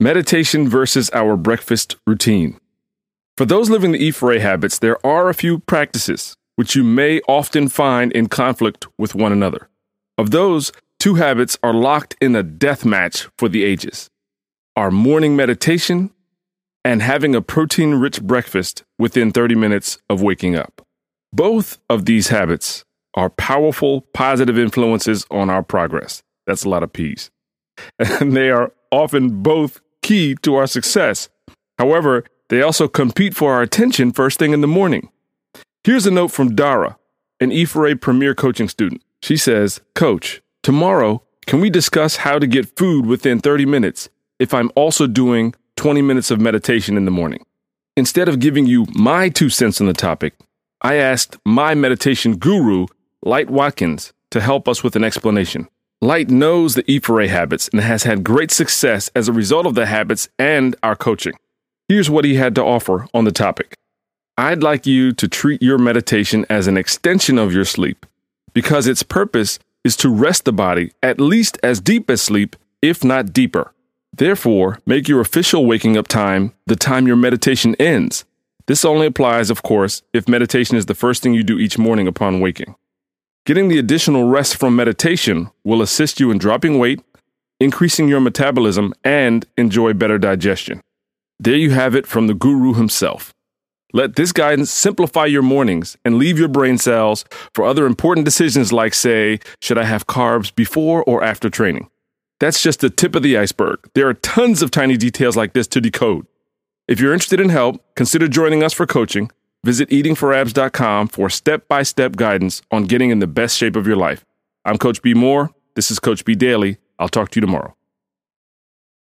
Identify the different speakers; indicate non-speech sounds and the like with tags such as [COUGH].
Speaker 1: Meditation versus our breakfast routine. For those living the E4A habits, there are a few practices which you may often find in conflict with one another. Of those, two habits are locked in a death match for the ages our morning meditation and having a protein rich breakfast within 30 minutes of waking up. Both of these habits are powerful, positive influences on our progress. That's a lot of P's. [LAUGHS] And they are often both key to our success. However, they also compete for our attention first thing in the morning. Here's a note from Dara, an E4A Premier coaching student. She says, Coach, tomorrow, can we discuss how to get food within 30 minutes if I'm also doing 20 minutes of meditation in the morning? Instead of giving you my two cents on the topic, I asked my meditation guru, Light Watkins, to help us with an explanation. Light knows the E4A habits and has had great success as a result of the habits and our coaching. Here's what he had to offer on the topic. I'd like you to treat your meditation as an extension of your sleep because its purpose is to rest the body at least as deep as sleep, if not deeper. Therefore, make your official waking up time the time your meditation ends. This only applies, of course, if meditation is the first thing you do each morning upon waking. Getting the additional rest from meditation will assist you in dropping weight, increasing your metabolism, and enjoy better digestion. There you have it from the guru himself. Let this guidance simplify your mornings and leave your brain cells for other important decisions like, say, should I have carbs before or after training? That's just the tip of the iceberg. There are tons of tiny details like this to decode. If you're interested in help, consider joining us for coaching. Visit eatingforabs.com for step by step guidance on getting in the best shape of your life. I'm Coach B. Moore. This is Coach B Daily. I'll talk to you tomorrow.